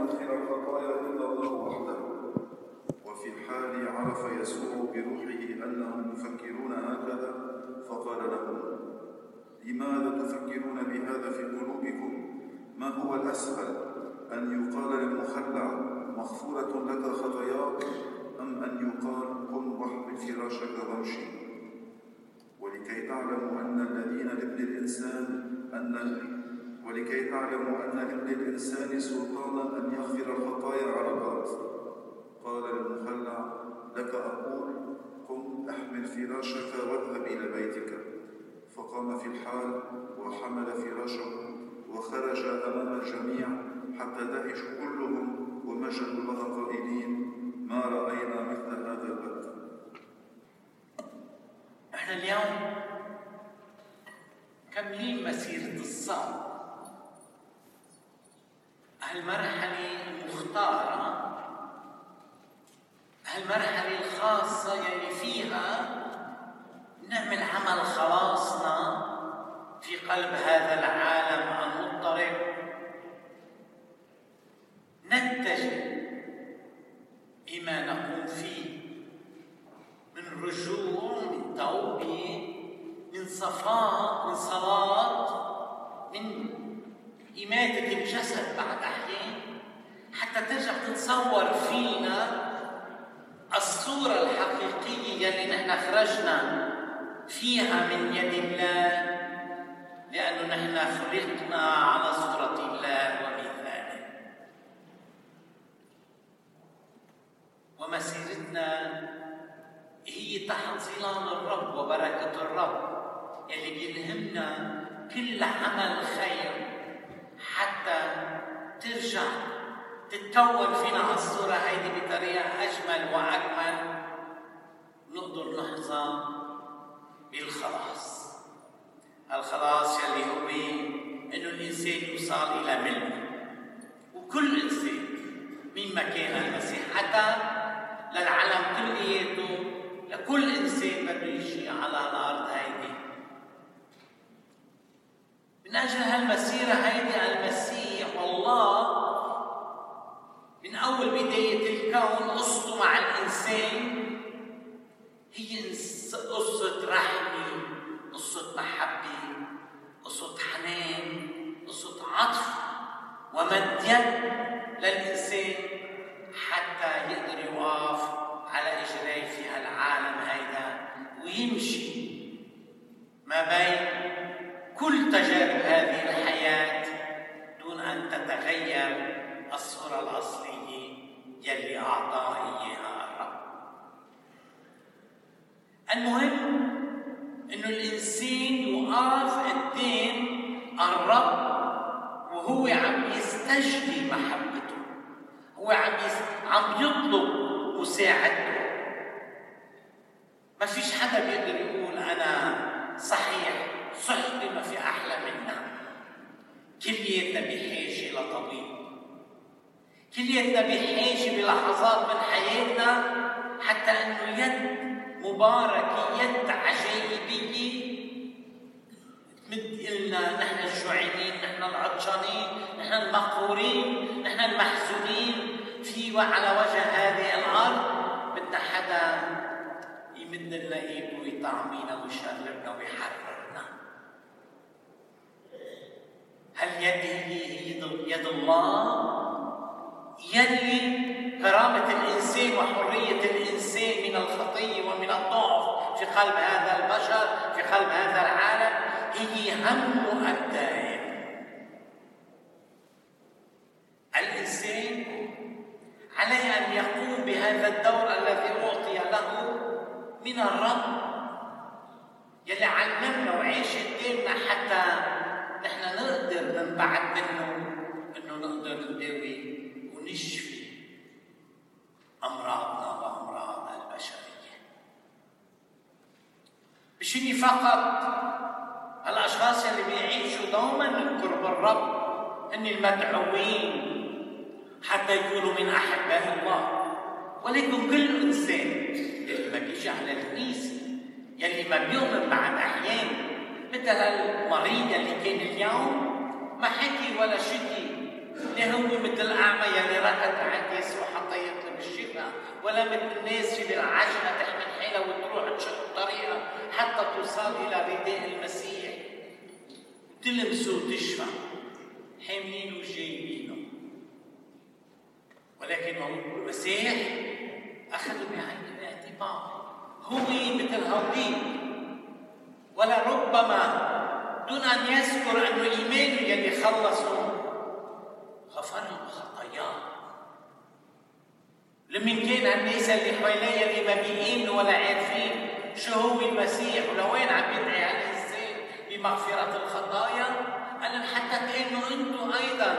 يغفر الخطايا إلا الله وحده. وفي الحال عرف يسوع بروحه أنهم يفكرون هكذا فقال لهم لماذا تفكرون بهذا في قلوبكم؟ ما هو الأسهل أن يقال للمخلع مغفورة لك خطاياك أم أن يقال قم واحمل فراشك وامشي؟ ولكي تعلموا أن الذين لابن الإنسان أن ولكي تعلموا أن لابن الإنسان سلطانا أن يغفر الخطايا على الأرض قال للمخلع لك أقول قم أحمل فراشك وأذهب إلى بيتك. فقام في الحال وحمل فراشه وخرج أمام الجميع حتى دهشوا كلهم ومجدوا الله قائلين ما رأينا مثل هذا البلد إحنا اليوم كاملين مسيرة الصبر هالمرحلة المختارة هالمرحلة الخاصة يلي فيها نعمل عمل خلاصنا في قلب هذا العالم المضطرب. نتجه بما نقوم فيه من رجوع من توبة من صفاء من صلاة من إماتة الجسد بعد أحيان حتى ترجع تتصور فينا الصورة الحقيقية يلي نحن خرجنا فيها من يد الله لأنه نحن خلقنا على صورة الله ومثاله ومسيرتنا هي تحت ظلال الرب وبركة الرب يلي بيلهمنا كل عمل خير ترجع تتكون فينا الصورة هيدي بطريقة أجمل وأكمل. نقدر نحظى بالخلاص. الخلاص يلي هو إنه الإنسان يوصل إلى ملك وكل إنسان مين ما كان المسيح حتى للعالم كلياته لكل إنسان بده يجي على الأرض هيدي. من أجل هالمسيرة هيدي المسيح للإنسان حتى يقدر يقف على إجريه في هالعالم هيدا ويمشي. ما بين كل تجارب هذه الحياة دون أن تتغير الصورة الأصلية يلي أعطاه إياها الرب. المهم يستجدي محبته. هو عم. عم يطلب مساعدته. ما فيش حدا بيقدر يقول أنا صحيح صحتي ما في أحلى منها. كلياتنا بحاجة لطبيب كلياتنا بحاجة بلحظات من حياتنا حتى إنه يد مباركة يد عجائبية تمد إلنا نحن الجوعانين نحن العطشانين نحن المقهورين نحن المحزونين. في وعلى وجه هذه الأرض بدنا حدا يمد لنا إيده ويطعمينا ويشربنا ويحررنا. هل يدي هي يد الله؟ يلي كرامة الإنسان وحرية الإنسان من الخطية ومن الضعف في قلب هذا البشر في قلب هذا العالم. هي هم الدائم الإنسان عليه أن يقوم بهذا الدور الذي أعطي له من الرب. يلي علمنا وعيش قدامنا حتى نحن نقدر ننبعد منه. انه نقدر نداوي ونشفي امراضنا وامراض البشريه مش اني فقط الاشخاص اللي بيعيشوا دوما من قرب هن المدعوين حتى يكونوا من أحباء الله. ولكن كل إنسان اللي ما بيجي على الكنيسه يلي ما بيؤمن بعد احيان مثل المريض اللي كان اليوم ما حكي ولا شكي اللي هو مثل الأعمى يلي فاتت عند يسوع حتى يطلب الشفاء. ولا مثل الناس اللي العجلة تحمل حيلها وتروح تشق طريقها حتى توصل إلى رداء المسيح. تلمسه وتشفى. وجايبينه ولكن المسيح أخذوا بعين الاعتبار. هو مثل هوديك ولربما دون أن يذكر أنه إيمانه يلي خلصه غفر له خطاياه. لمن كان الناس اللي حواليه اللي ما بيؤمنوا ولا عارفين شو هو المسيح. ولوين عم يدعي على الانسان بمغفرة الخطايا؟ قال حتى تؤمنوا أنتم أيضا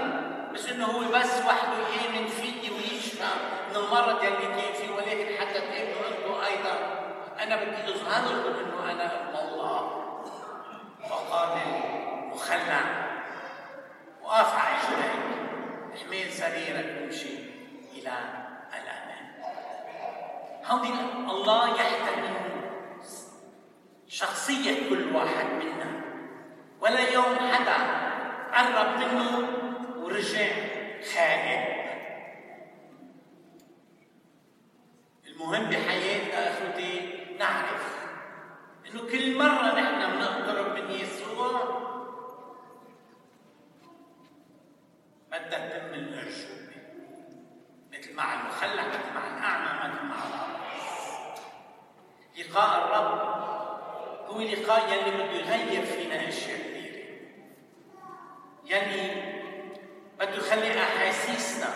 بس إنه هو بس وحده يامن فيي ويشفى من المرض يلي كان فيه ولكن حتى تؤمنوا أنتم أيضا. أنا بدي أظهر لكم إنه أنا ابن الله. وقال مخلع وقف على رجليك احمل سريرك وامشي إلى الامام هودي الله يحترم شخصية كل واحد منا. ولا يوم حدا قرب منه ورجع خائب المهم بحياتنا أخوتي نعرف إنه كل مرة نحن بنقترب من يسوع بدها تتم الأعجوبة مثل مع المخلع مثل مع الأعمى مثل مع الأرض لقاء الرب لقاء يلي بده يغير فينا أشياء كثيرة يلي بده يخلي أحاسيسنا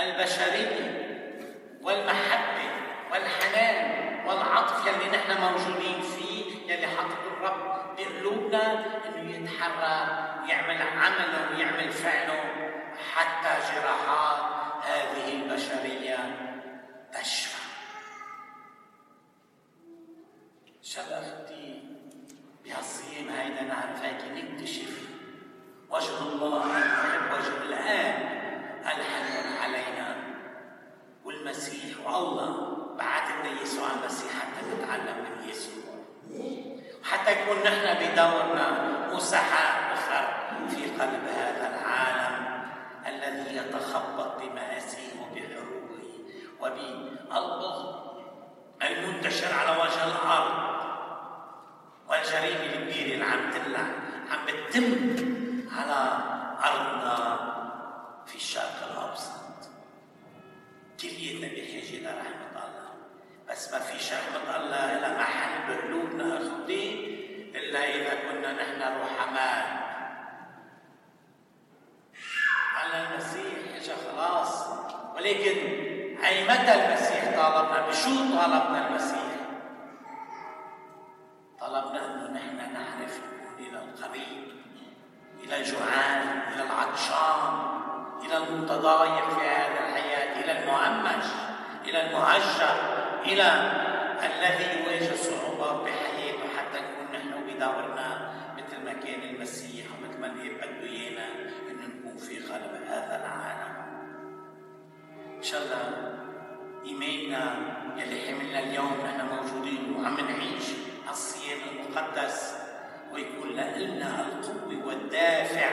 البشرية والمحبة والحنان والعطف يلي نحن موجودين فيه يلي حطه الرب بقلوبنا إنه يتحرك ويعمل عمله ويعمل فعله حتى جراحات هذه البشرية تشفى شبختي بهالصيام هيدا نعرف هيك نكتشف وجه الله نحب وجه الآب الحنون علينا والله بعث لنا يسوع المسيح حتى نتعلم من يسوع. حتى يكون نحن بدورنا مسحاء اخر في قلب هذا العالم الذي يتخبط بمآسيه وبحروبه وبالبغض المنتشر على وجه الأرض. والجريمة الكبيرة اللي عم تلع عم بتتم على أرضنا في الشرق الأوسط. كليتنا بحاجه لرحمه الله. بس ما فيش رحمة الله لها محل بقلوبنا اخوتي إلا إذا كنا نحن رحماء. على المسيح اجى خلاص. ولكن اي متى المسيح طالبنا بشو طالبنا المسيح؟ طلبنا انه نحن نعرف إلى القريب إلى الجوعان إلى العطشان إلى المتضايق في هذه الحياة إلى المهمش إلى المهجر إلى الذي يواجه صعوبات بحياته حتى نكون نحن بدورنا مثل ما كان المسيح ومثل ما الاب بده ايانا انه نكون في قلب هذا العالم. إن شاء الله إيماننا يلي حملنا اليوم نحن موجودين وعم نعيش الصيام المقدس ويكون لنا القوة والدافع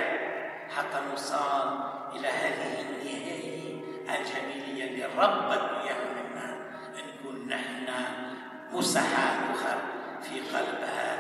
حتى نوصل إلى هذه النهاية الجميلة اللي الرب بده إياها منا نكون نحن مسحات أخر في قلب هذا العالم